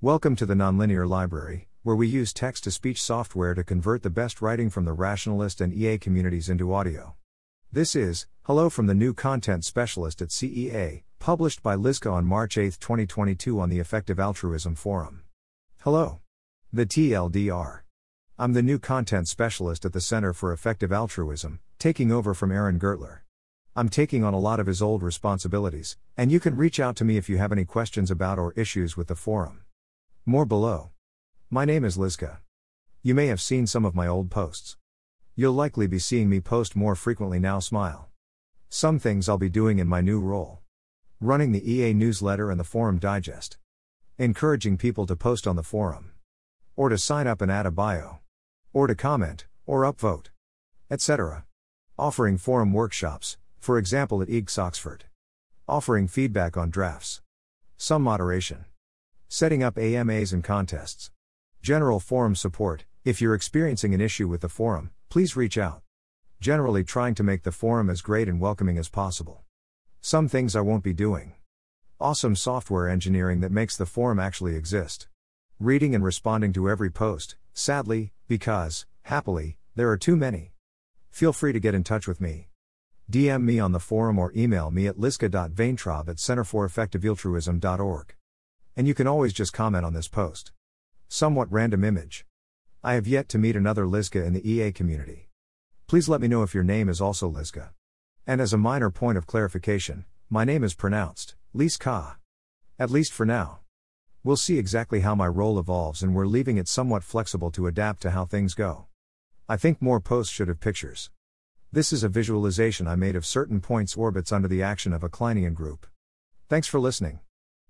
Welcome to the Nonlinear Library, where we use text to speech software to convert the best writing from the rationalist and EA communities into audio. This is Hello from the New Content Specialist at CEA, published by Lizka on March 8, 2022 on the Effective Altruism Forum. Hello. The TLDR. I'm the new content specialist at the Centre for Effective Altruism, taking over from Aaron Gertler. I'm taking on a lot of his old responsibilities, and you can reach out to me if you have any questions about or issues with the forum. More below. My name is Lizka. You may have seen some of my old posts. You'll likely be seeing me post more frequently now. Smile. Some things I'll be doing in my new role running the EA newsletter and the forum digest, encouraging people to post on the forum, or to sign up and add a bio, or to comment, or upvote, etc. Offering forum workshops, for example at EAGx Oxford. Offering feedback on drafts. Some moderation. Setting up AMAs and contests. General forum support. If you're experiencing an issue with the forum, please reach out. Generally trying to make the forum as great and welcoming as possible. Some things I won't be doing. Awesome software engineering that makes the forum actually exist. Reading and responding to every post, sadly, because, happily, there are too many. Feel free to get in touch with me. DM me on the forum or email me at lizka.vaintrob at centreforeffectivealtruism.org. And you can always just comment on this post. Somewhat random image. I have yet to meet another Lizka in the EA community. Please let me know if your name is also Lizka. And as a minor point of clarification, my name is pronounced Liska. At least for now. We'll see exactly how my role evolves and we're leaving it somewhat flexible to adapt to how things go. I think more posts should have pictures. This is a visualization I made of certain points orbits under the action of a Kleinian group. Thanks for listening.